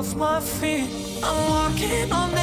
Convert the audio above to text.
off my feet. I'm walking on air